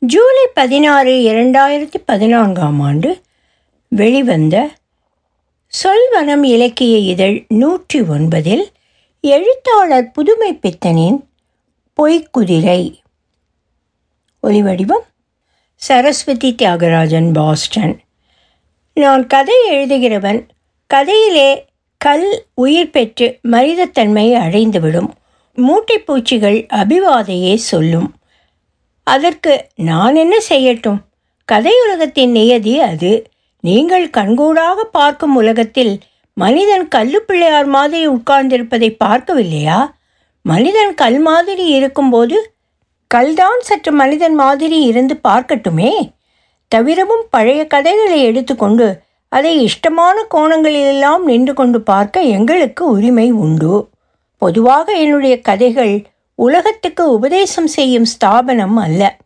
ஜூலை பதினாறு இரண்டாயிரத்தி பதினான்காம் ஆண்டு வெளிவந்த சொல்வனம் இலக்கிய இதழ் நூற்றி ஒன்பதில் எழுத்தாளர் புதுமை பித்தனின் பொய்க்குதிரை. ஒலிவடிவம் சரஸ்வதி தியாகராஜன் பாஸ்டன். நான் கதை எழுதுகிறவன் கதையிலே கல் உயிர் பெற்று மனிதத்தன்மையை அடைந்துவிடும். மூட்டைப்பூச்சிகள் அபிவாதையே சொல்லும். அதற்கு நான் என்ன செய்யட்டும்? கதையுலகத்தின் நியதி அது. நீங்கள் கண்கூடாக பார்க்கும் உலகத்தில் மனிதன் கல்லு பிள்ளையார் மாதிரி உட்கார்ந்திருப்பதை பார்க்கவில்லையா? மனிதன் கல் மாதிரி இருக்கும்போது கல்தான் சற்று மனிதன் மாதிரி இருந்து பார்க்கட்டுமே? தவிரவும் பழைய கதைகளை எடுத்துக்கொண்டு அதை இஷ்டமான கோணங்களிலெல்லாம் நின்று கொண்டு பார்க்க எங்களுக்கு உரிமை உண்டு. பொதுவாக என்னுடைய கதைகள் உலகத்துக்கு உபதேசம் செய்யும் ஸ்தாபனம் அல்ல.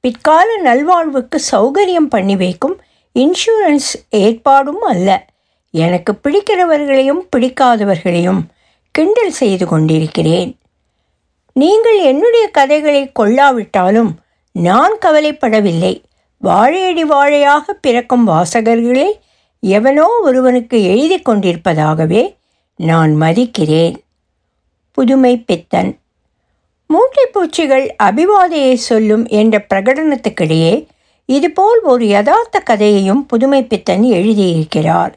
பிற்கால நல்வாழ்வுக்கு சௌகரியம் பண்ணி வைக்கும் இன்சூரன்ஸ் ஏற்பாடும் அல்ல. எனக்கு பிடிக்கிறவர்களையும் பிடிக்காதவர்களையும் கிண்டல் செய்து கொண்டிருக்கிறேன். நீங்கள் என்னுடைய கதைகளை கொள்ளாவிட்டாலும் நான் கவலைப்படவில்லை. வாழையடி வாழையாக பிறக்கும் வாசகர்களே எவனோ ஒருவனுக்கு எழுதி கொண்டிருப்பதாகவே நான் மதிக்கிறேன். புதுமை பித்தன். மூட்டைப்பூச்சிகள் அபிவாதையை சொல்லும் என்ற பிரகடனத்துக்கிடையே இதுபோல் ஒரு யதார்த்த கதையையும் புதுமைப்பித்தன் எழுதியிருக்கிறார்.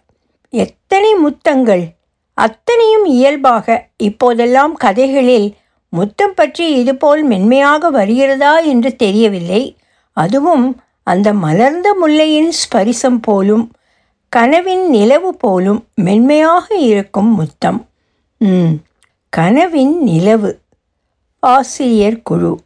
எத்தனை முத்தங்கள். அத்தனையும் இயல்பாக இப்போதெல்லாம் கதைகளில் முத்தம் பற்றி இதுபோல் மென்மையாக வருகிறதா என்று தெரியவில்லை. அதுவும் அந்த மலர்ந்த முல்லையின் ஸ்பரிசம் போலும் கனவின் நிலவு போலும் மென்மையாக இருக்கும் முத்தம். கனவின் நிலவு. ஆசிரியர் குழு.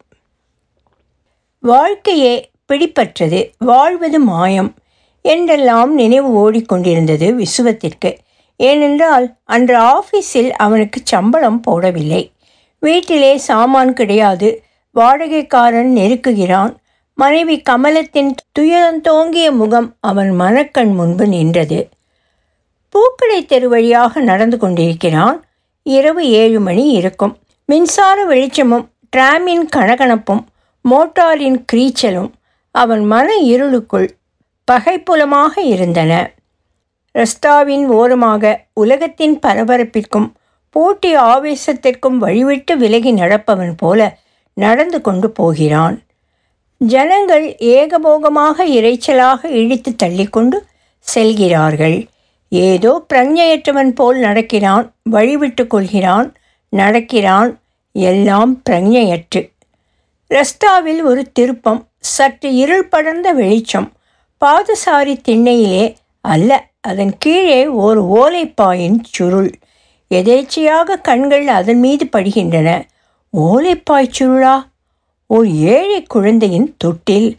வாழ்க்கையே பிடிப்பற்றது வாழ்வது மாயம் என்றெல்லாம் நினைவு ஓடிக்கொண்டிருந்தது விசுவத்திற்கு. ஏனென்றால் அன்று ஆஃபீஸில் அவனுக்கு சம்பளம் போடவில்லை. வீட்டிலே சாமான் கிடையாது வாடகைக்காரன் நெருக்குகிறான். மனைவி கமலத்தின் துயரந்தோங்கிய முகம் அவன் மனக்கண் முன்பு நின்றது. பூக்கடை தெரு வழியாக நடந்து கொண்டிருக்கிறான். இரவு ஏழு மணி இருக்கும். மின்சார வெளிச்சமும் டிராமின் கணகணப்பும் மோட்டாரின் கிரீச்சலும் அவன் மன இருளுக்குள் பகைப்புலமாக இருந்தன. ரஸ்தாவின் ஓரமாக உலகத்தின் பரபரப்பிற்கும் போட்டி ஆவேசத்திற்கும் வழிவிட்டு விலகி நடப்பவன் போல நடந்து கொண்டு போகிறான். ஜனங்கள் ஏகபோகமாக இறைச்சலாக இழித்து தள்ளிக்கொண்டு செல்கிறார்கள். ஏதோ பிரஞ்ஞையற்றவன் போல் நடக்கிறான் வழிவிட்டு கொள்கிறான் நடக்கிறான் எல்லாம் பிரஞையற்று. ரஸ்தாவில் ஒரு திருப்பம் சற்று இருள் படர்ந்த வெளிச்சம் பாதசாரி திண்ணையிலே அல்ல அதன் கீழே ஒரு ஓலைப்பாயின் சுருள். எதேச்சையாக கண்கள் அதன் மீது படுகின்றன. ஓலைப்பாய் சுருளா? ஓர் ஏழை குழந்தையின் தொட்டில்.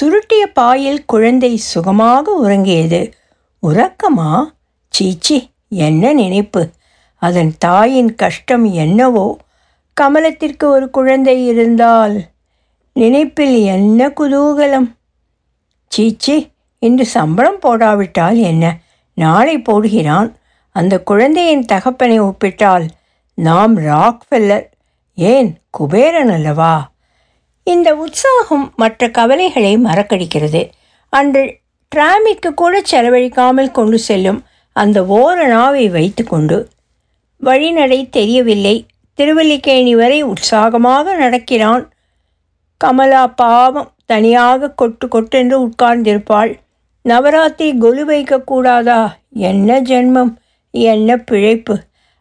சுருட்டிய பாயில் குழந்தை சுகமாக உறங்கியது. உறக்கமா? சீச்சி என்ன நினைப்பு? அதன் தாயின் கஷ்டம் என்னவோ? கமலத்திற்கு ஒரு குழந்தை இருந்தால் நினைப்பில் என்ன குதூகலம்? சீச்சி இன்று சம்பளம் போடாவிட்டால் என்ன? நாளை போடுகிறான். அந்த குழந்தையின் தகப்பனை ஒப்பிட்டால் நாம் ராக்ஃபெல்லர் ஏன் குபேரன் அல்லவா? இந்த உற்சாகம் மற்ற கவலைகளை மறக்கடிக்கிறது. அன்று டிராமிக்கு கூட செலவழிக்காமல் கொண்டு செல்லும் அந்த ஓரணாவை வைத்துக்கொண்டு வழிநடை தெரியவில்லை. திருவல்லிக்கேணி வரை உற்சாகமாக நடக்கிறான். கமலா பாவம் தனியாக கொட்டு கொட்டென்று உட்கார்ந்திருப்பாள். நவராத்திரி கொலு வைக்கக்கூடாதா என்ன ஜென்மம்? என்ன பிழைப்பு?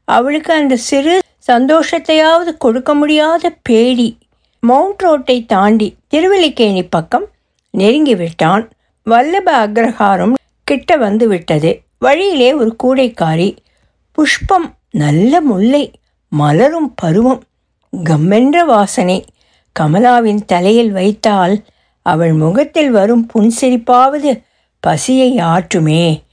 அவளுக்கு அந்த சிறு சந்தோஷத்தையாவது கொடுக்க முடியாத பேடி. மவுண்ட் ரோட்டை தாண்டி திருவல்லிக்கேணி பக்கம் நெருங்கிவிட்டான். வல்லப அக்ரஹாரம் கிட்ட வந்து விட்டது வழியிலே ஒரு கூடைக்காரி. புஷ்பம் நல்ல முல்லை. மலரும் பருவம். கம்மென்ற வாசனை. கமலாவின் தலையில் வைத்தால் அவள் முகத்தில் வரும் புன்சிரிப்பாவது பசியை ஆற்றுமே.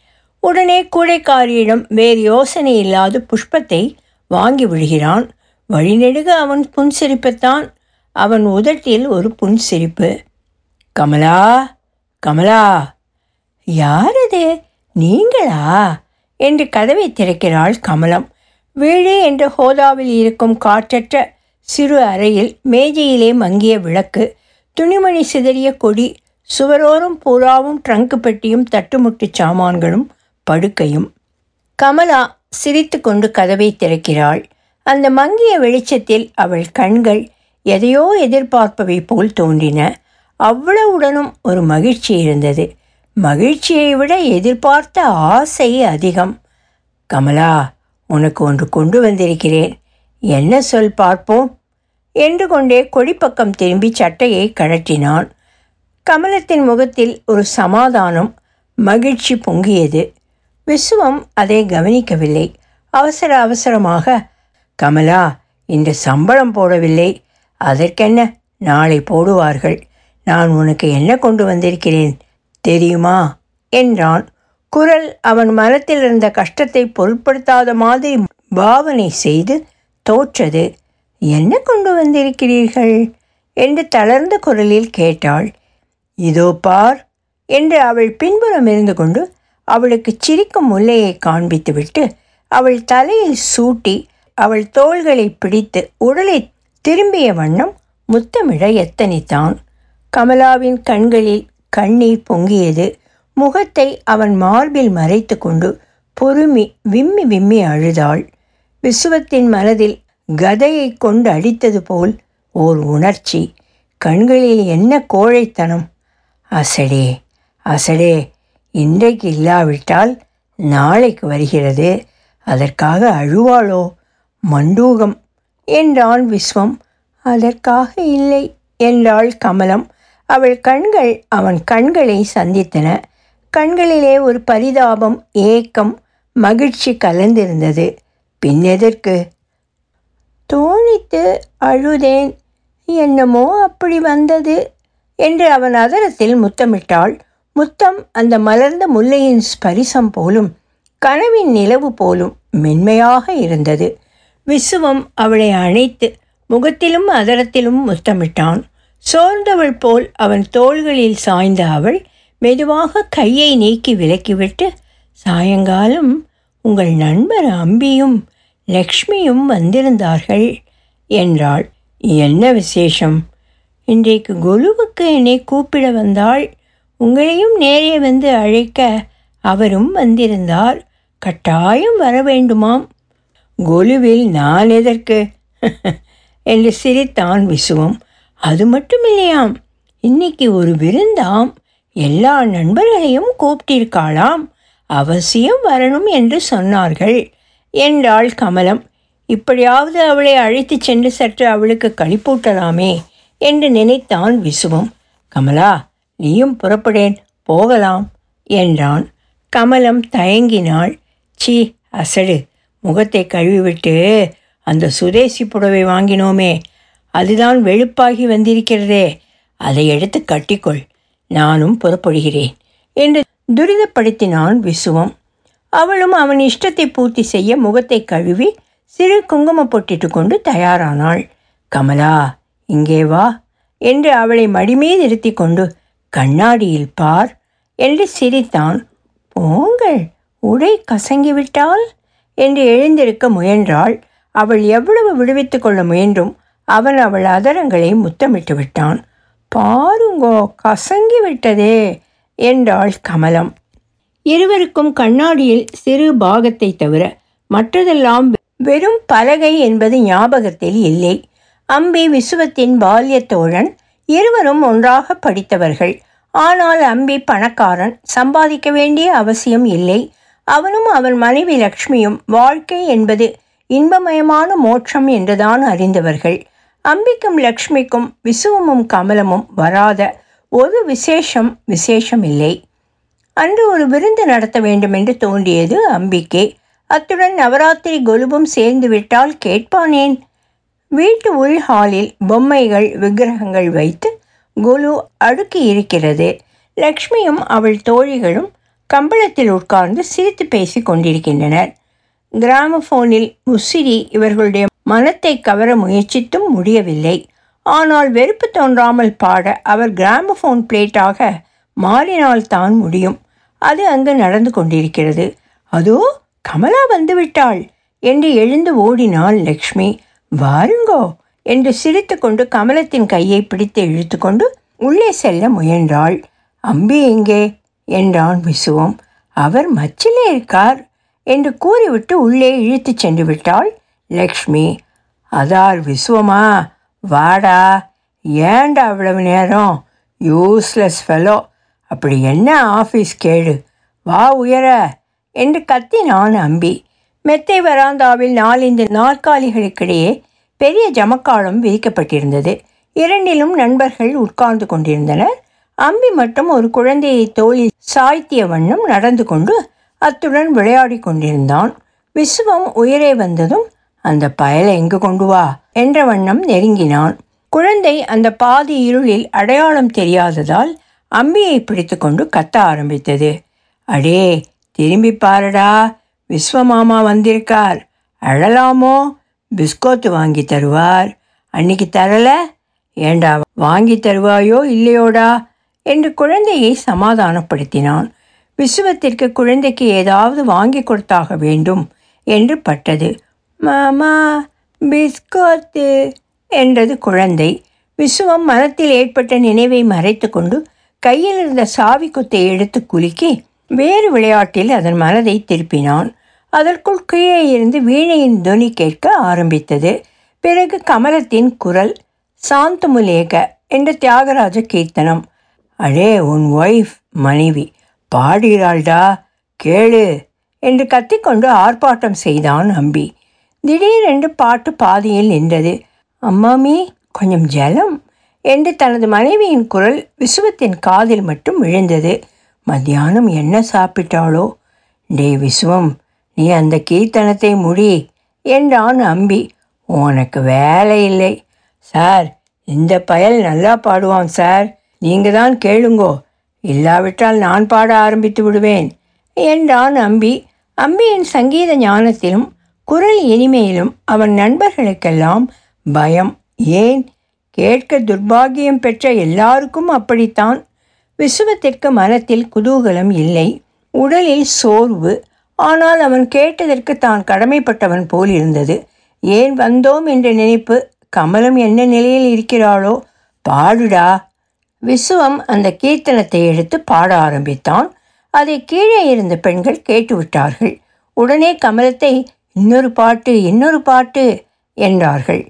உடனே கூடைக்காரியிடம் வேறு யோசனை இல்லாத புஷ்பத்தை வாங்கி விடுகிறான். வழிநெடுக அவன் புன்சிரிப்பைத்தான். அவன் உதட்டில் ஒரு புன்சிரிப்பு. கமலா கமலா. யார் அது? நீங்களா? என்று கதவை திறக்கிறாள் கமலம். வீழே என்ற ஹோதாவில் இருக்கும் காற்றற்ற சிறு அறையில் மேஜையிலே மங்கிய விளக்கு துணிமணி சிதறிய கொடி சுவரோரும் பூராவும் ட்ரங்க் பெட்டியும் தட்டுமுட்டு சாமான்களும் படுக்கையும். கமலா சிரித்து கொண்டு கதவை திறக்கிறாள். அந்த மங்கிய வெளிச்சத்தில் அவள் கண்கள் எதையோ எதிர்பார்ப்பவை போல் தோன்றின. அவ்வளவுடனும் ஒரு மகிழ்ச்சி இருந்தது. மகிழ்ச்சியை விட எதிர்பார்த்த ஆசை அதிகம். கமலா உனக்கு ஒன்று கொண்டு வந்திருக்கிறேன். என்ன சொல் பார்ப்போம்? என்று கொண்டே கொடிப்பக்கம் திரும்பி சட்டையை கழற்றினான். கமலத்தின் முகத்தில் ஒரு சமாதானம் மகிழ்ச்சி பொங்கியது. விசுவம் அதை கவனிக்கவில்லை. அவசர அவசரமாக கமலா இந்த சம்பளம் போடவில்லை. அதற்கென்ன? நாளை போடுவார்கள். நான் உனக்கு என்ன கொண்டு வந்திருக்கிறேன்? தெரியுமா? என்றான். குரல் அவன் மனத்தில் இருந்த கஷ்டத்தை பொருட்படுத்தாத மாதிரி பாவனை செய்து தோற்றது. என்ன கொண்டு வந்திருக்கிறீர்கள்? என்று தளர்ந்த குரலில் கேட்டாள். இதோ பார் என்று அவள் பின்புறம் இருந்து கொண்டு அவளுக்கு சிரிக்கும் முல்லையை காண்பித்துவிட்டு அவள் தலையில் சூட்டி அவள் தோள்களை பிடித்து உடலை திரும்பிய வண்ணம் முத்தமிட எத்தனித்தான். கமலாவின் கண்களில் கண்ணீர் பொங்கியது. முகத்தை அவன் மார்பில் மறைத்து கொண்டு பொறுமி விம்மி விம்மி அழுதாள். விசுவத்தின் மனதில் கதையை கொண்டு அடித்தது போல் ஓர் உணர்ச்சி. கண்களில் என்ன கோழைத்தனம்? அசடே அசடே இன்றைக்கு இல்லாவிட்டால் நாளைக்கு வருகிறது. அதற்காக அழுவாளோ? மண்டூகம் என்றான் விஸ்வம். அதற்காக இல்லை என்றாள் கமலம். அவள் கண்கள் அவன் கண்களை சந்தித்தன. கண்களிலே ஒரு பரிதாபம் ஏக்கம் மகிழ்ச்சி கலந்திருந்தது. பின்னெதற்கு தோணித்து அழுதேன். என்னமோ அப்படி வந்தது என்று அவன் அதரத்தில் முத்தமிட்டாள். முத்தம் அந்த மலர்ந்த முல்லையின் ஸ்பரிசம் போலும் கனவின் நிலவு போலும் மென்மையாக இருந்தது. விசுவம் அவளை அணைத்து முகத்திலும் அதரத்திலும் முத்தமிட்டான். சோர்ந்தவள் போல் அவன் தோள்களில் சாய்ந்த அவள் மெதுவாக கையை நீக்கி விலக்கிவிட்டு சாயங்காலம் உங்கள் நண்பர் அம்பியும் லக்ஷ்மியும் வந்திருந்தார்கள் என்றாள். என்ன விசேஷம்? இன்றைக்கு குலுவுக்கு என்னை கூப்பிட வந்தாள் உங்களையும் நேரே வந்து அழைக்க அவரும் வந்திருந்தார். கட்டாயம் வர வேண்டுமாம். கொலுவில் நான் எதற்கு? என்று சிரித்தான் விசுவம். அது மட்டும் இல்லையாம் இன்னைக்கு ஒரு விருந்தாம். எல்லா நண்பர்களையும் கூப்பிட்டிருக்காளாம். அவசியம் வரணும் என்று சொன்னார்கள். என்றாள் கமலம். இப்படியாவது அவளை அழைத்துச் சென்று சற்று அவளுக்கு களிப்பூட்டலாமே என்று நினைத்தான் விசுவம். கமலா நீயும் புறப்படேன் போகலாம் என்றான். கமலம் தயங்கினாள். சீ அசடு. முகத்தை கழுவிவிட்டு அந்த சுதேசி புடவை வாங்கினோமே. அதுதான் வெளுப்பாகி வந்திருக்கிறதே. அதை எடுத்து கட்டிக்கொள். நானும் புறப்படுகிறேன் என்று துரிதப்படுத்தினான் விசுவம். அவளும் அவன் இஷ்டத்தை பூர்த்தி செய்ய முகத்தை கழுவி சிறு குங்கும பொட்டிட்டு கொண்டு தயாரானாள். கமலா இங்கே வா என்று அவளை மடிமீது இருத்தி கொண்டு கண்ணாடியில் பார் என்று சிரித்தான். போங்கள் உடை கசங்கிவிட்டால் என்று எழுந்திருக்க முயன்றாள். அவள் எவ்வளவு விடுவித்து கொள்ள முயன்றும் அவன் அவள் அதரங்களை முத்தமிட்டு விட்டான் பாருங்கோ கசங்கி விட்டதே என்றாள் கமலம். இருவருக்கும் கண்ணாடியில் சிறு பாகத்தை தவிர மற்றதெல்லாம் வெறும் பலகை என்பது ஞாபகத்தில் இல்லை. அம்பி விசுவத்தின் பால்ய தோழன் இருவரும் ஒன்றாக படித்தவர்கள். ஆனால் அம்பி பணக்காரன் சம்பாதிக்க வேண்டிய அவசியம் இல்லை. அவனும் அவன் மனைவி லக்ஷ்மியும் வாழ்க்கை என்பது இன்பமயமான மோட்சம் என்றுதான் அறிந்தவர்கள். அம்பிக்கும் லக்ஷ்மிக்கும் விசுவமும் கமலமும் வராத ஒரு விசேஷம் விசேஷம் இல்லை அன்று ஒரு விருந்து நடத்த வேண்டும் என்று தோன்றியது அம்பிக்கே. அத்துடன் நவராத்திரி கொலுபும் சேர்ந்து விட்டால் கேட்பானேன்? வீட்டு உள் ஹாலில் பொம்மைகள் விக்கிரகங்கள் வைத்து குலு அடுக்கி இருக்கிறது. லக்ஷ்மியும் அவள் தோழிகளும் கம்பளத்தில் உட்கார்ந்து சிரித்து பேசி கொண்டிருக்கின்றனர். கிராமபோனில் முசிறி இவர்களுடைய மனத்தை கவர முயற்சித்தும் முடியவில்லை. ஆனால் வெறுப்பு தோன்றாமல் பாட அவர் கிராமபோன் பிளேட்டாக மாறினால்தான் முடியும். அது அங்கு நடந்து கொண்டிருக்கிறது. அதோ கமலா வந்துவிட்டாள் என்று எழுந்து ஓடினாள் லக்ஷ்மி. வாருங்கோ என்று சிரித்துக்கொண்டு கமலத்தின் கையை பிடித்து இழுத்துக்கொண்டு உள்ளே செல்ல முயன்றாள். அம்பி எங்கே? என்றான் விசுவம். அவர் மச்சிலே இருக்கார் என்று கூறிவிட்டு உள்ளே இழுத்துச் சென்று விட்டாள். லக்ஷ்மி அதார் விசுவமா? வாடா. ஏன்டா அவ்வளவு நேரம்? யூஸ்லெஸ் ஃபெலோ அப்படி என்ன ஆஃபீஸ் கேடு? வா உயர. என்று கத்தினான் அம்பி. மெத்தை வராந்தாவில் நாலஞ்சு நாற்காலிகளுக்கிடையே பெரிய ஜமக்காலம் விதிக்கப்பட்டிருந்தது இரண்டிலும் நண்பர்கள் உட்கார்ந்து கொண்டிருந்தனர். அம்பி மட்டும் ஒரு குழந்தையை தோளில் சாய்த்திய வண்ணம் நடந்து கொண்டு அத்துடன் விளையாடி கொண்டிருந்தான். விஸ்வம் உயரே வந்ததும் அந்த பயலை எங்கு கொண்டு வா? என்ற வண்ணம் நெருங்கினான். குழந்தை அந்த பாதி இருளில் அடையாளம் தெரியாததால் அம்பியை பிடித்துக்கொண்டு கத்த ஆரம்பித்தது. அடே திரும்பி பாருடா. விஸ்வமாமா வந்திருக்கார். அழலாமோ? பிஸ்கோத்து வாங்கி தருவார். அன்னைக்கு தரல? ஏண்டா வாங்கி தருவாயோ இல்லையோடா? என்று குழந்தையை சமாதானப்படுத்தினான். விஸ்வத்திற்கு குழந்தைக்கு ஏதாவது வாங்கி கொடுத்தாக வேண்டும் என்று பட்டது. மாமா பிஸ்கோத்து என்றது குழந்தை. விசுவம் மனத்தில் ஏற்பட்ட நினைவை மறைத்து கொண்டு கையில் இருந்த சாவி குத்தை எடுத்து குலுக்கி வேறு விளையாட்டில் அதன் மனதை திருப்பினான். அதற்குள் கீழே இருந்து வீணையின் துணி கேட்க ஆரம்பித்தது. பிறகு கமலத்தின் குரல் சாந்தமுலேக என்ற தியாகராஜ கீர்த்தனம். அடே உன் ஒய்ஃப் மனைவி பாடுகிறாள்டா கேளு என்று கத்திக்கொண்டு ஆர்ப்பாட்டம் செய்தான் அம்பி. திடீரென்று பாட்டு பாதியில் நின்றது. அம்மாமி கொஞ்சம் ஜலம் என்று தனது மனைவியின் குரல் விசுவத்தின் காதில் மட்டும் விழுந்தது. மத்தியானம் என்ன சாப்பிட்டாளோ? டே விசுவம் நீ அந்த கீர்த்தனத்தை முடி என்றான் அம்பி. உனக்கு வேலை இல்லை. சார் இந்த பயல் நல்லா பாடுவான் சார். நீங்கள் தான் கேளுங்கோ. இல்லாவிட்டால் நான் பாட ஆரம்பித்து விடுவேன் என்றான் அம்பி. அம்பியின் சங்கீத ஞானத்திலும் குரல் இனிமையிலும் அவன் நண்பர்களுக்கெல்லாம் பயம். ஏன்? கேட்க துர்பாகியம் பெற்ற எல்லாருக்கும் அப்படித்தான். விசுவத்திற்கு மனத்தில் குதூகலம் இல்லை. உடலில் சோர்வு. ஆனால் அவன் கேட்டதற்கு தான் கடமைப்பட்டவன் போல் இருந்தது. ஏன் வந்தோம் என்ற நினைப்பு? கமலம் என்ன நிலையில் இருக்கிறாளோ? பாடுடா. விசுவம் அந்த கீர்த்தனத்தை எடுத்து பாட ஆரம்பித்தான். அதை கீழே இருந்த பெண்கள் கேட்டுவிட்டார்கள். உடனே கமலத்தை இன்னொரு பாட்டு இன்னொரு பாட்டு என்றார்கள்.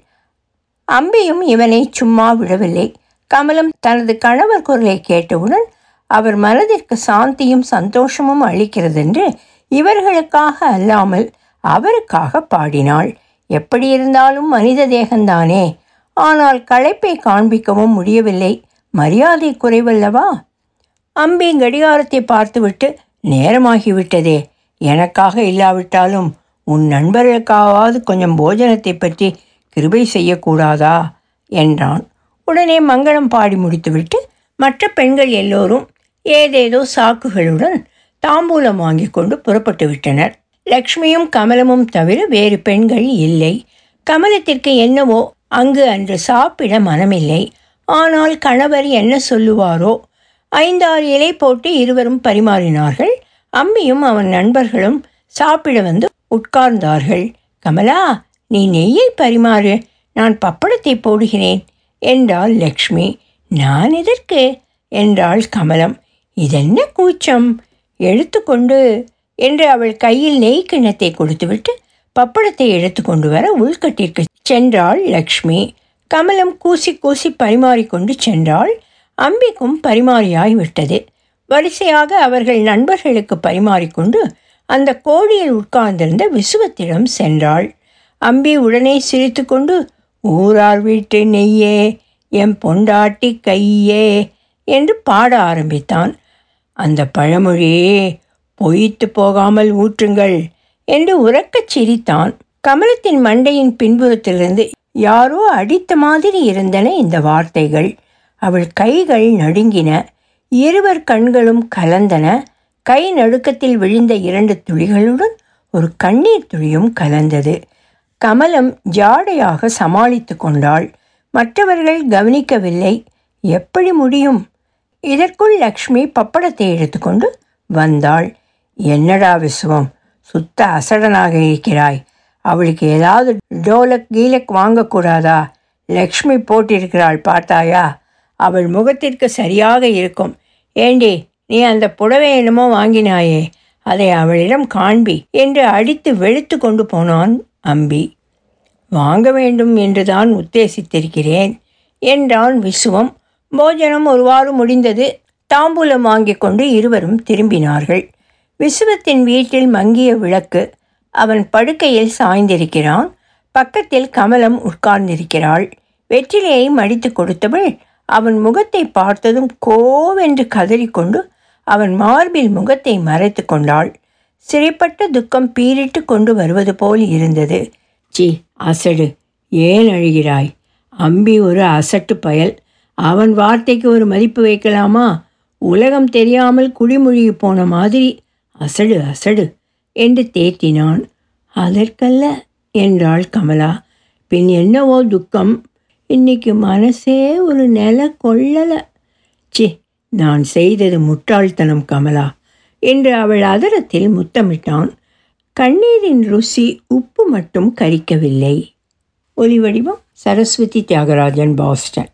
அம்பியும் இவனை சும்மா விடவில்லை. கமலம் தனது கணவர் குரலை கேட்டவுடன் அவர் மனதிற்கு சாந்தியும் சந்தோஷமும் அளிக்கிறதென்று இவர்களுக்காக அல்லாமல் அவருக்காக பாடினாள். எப்படி இருந்தாலும் மனித தேகந்தானே. ஆனால் களைப்பை காண்பிக்கவும் முடியவில்லை. மரியாதை குறைவல்லவா? அம்பி கடிகாரத்தை பார்த்துவிட்டு நேரமாகிவிட்டதே. எனக்காக இல்லாவிட்டாலும் உன் நண்பர்களுக்காவது கொஞ்சம் போஜனத்தை பற்றி கிருபை செய்யக்கூடாதா? என்றான். உடனே மங்களம் பாடி முடித்துவிட்டு மற்ற பெண்கள் எல்லோரும் ஏதேதோ சாக்குகளுடன் தாம்பூலம் வாங்கி கொண்டு புறப்பட்டு விட்டனர். லக்ஷ்மியும் கமலமும் தவிர வேறு பெண்கள் இல்லை. கமலத்திற்கு என்னவோ அங்கு அன்று சாப்பிட மனமில்லை. ஆனால் கணவர் என்ன சொல்லுவாரோ? ஐந்தாறு இலை போட்டு இருவரும் பரிமாறினார்கள். அம்மியும் அவன் நண்பர்களும் சாப்பிட வந்து உட்கார்ந்தார்கள். கமலா நீ நெய்யை பரிமாறு. நான் பப்படத்தை போடுகிறேன் என்றாள் லக்ஷ்மி. நான் எதற்கு? என்றாள் கமலம். இதென்ன கூச்சம்? எடுத்துக்கொண்டு என்று அவள் கையில் நெய் கிண்ணத்தை கொடுத்துவிட்டு பப்படத்தை எடுத்து கொண்டு வர உள்கட்டிற்கு சென்றாள் லக்ஷ்மி. கமலம் கூசி கூசி பரிமாறிக்கொண்டு சென்றாள். அம்பிக்கும் பரிமாறியாய் விட்டது. வரிசையாக அவர்கள் நண்பர்களுக்கு பரிமாறிக்கொண்டு அந்த கோழியில் உட்கார்ந்திருந்த விசுவத்திடம் சென்றாள். அம்பி உடனே சிரித்துக்கொண்டு ஊரார் வீட்டு நெய்யே என் பொண்டாட்டி கையே என்று பாட ஆரம்பித்தான். அந்த பழமொழியே பொய்த்து போகாமல் ஊற்றுங்கள் என்று உறக்கச் சிரித்தான். கமலத்தின் மண்டையின் பின்புறத்திலிருந்து யாரோ அடித்த மாதிரி இருந்தன இந்த வார்த்தைகள். அவள் கைகள் நடுங்கின இருவர் கண்களும் கலந்தன. கை நடுக்கத்தில் விழுந்த இரண்டு துளிகளுடன் ஒரு கண்ணீர் துளியும் கலந்தது. கமலம் ஜாடையாக சமாளித்து கொண்டாள். மற்றவர்கள் கவனிக்கவில்லை. எப்படி முடியும்? இதற்குள் லக்ஷ்மி பப்படத்தை எடுத்துக்கொண்டு வந்தாள். என்னடா விசுவம்? சுத்த அசடனாக இருக்கிறாய். அவளுக்கு ஏதாவது டோலக் கீலக் வாங்கக்கூடாதா? லக்ஷ்மி போட்டிருக்கிறாள் பார்த்தாயா? அவள் முகத்திற்கு சரியாக இருக்கும். ஏண்டி நீ அந்த புடவை என்னமோ வாங்கினாயே அதை அவளிடம் காண்பி என்று அடித்து வெளுத்து கொண்டு போனான் அம்பி. வாங்க வேண்டும் என்றுதான் உத்தேசித்திருக்கிறேன் என்றான் விசுவம். போஜனம் ஒருவாறு முடிந்தது. தாம்பூலம் வாங்கி கொண்டு இருவரும் திரும்பினார்கள். விசுவத்தின் வீட்டில் மங்கிய விளக்கு அவன் படுக்கையில் சாய்ந்திருக்கிறான். பக்கத்தில் கமலம் உட்கார்ந்திருக்கிறாள். வெற்றிலையை மடித்து கொடுத்தவள் அவன் முகத்தை பார்த்ததும் கோவென்று கதறிக்கொண்டு அவன் மார்பில் முகத்தை மறைத்து கொண்டாள். சிறைப்பட்ட துக்கம் பீரிட்டு கொண்டு வருவது போல் இருந்தது. சி அசடு. ஏன் அழுகிறாய்? அம்பி ஒரு அசட்டு பயல். அவன் வார்த்தைக்கு ஒரு மதிப்பு வைக்கலாமா? உலகம் தெரியாமல் குடிமொழிகி போன மாதிரி. அசடு அசடு என்று தேத்தினான். அதற்கல்ல என்றாள் கமலா. பின் என்னவோ துக்கம். இன்னைக்கு மனசே ஒரு நில கொள்ளலை. சி நான் செய்தது முட்டாள்தனம் கமலா என்று அவள் அதரத்தில் முத்தமிட்டான். கண்ணீரின் ருசி உப்பு மட்டும் கரிக்கவில்லை. ஒலிவடிவம் சரஸ்வதி தியாகராஜன் பாஸ்டன்.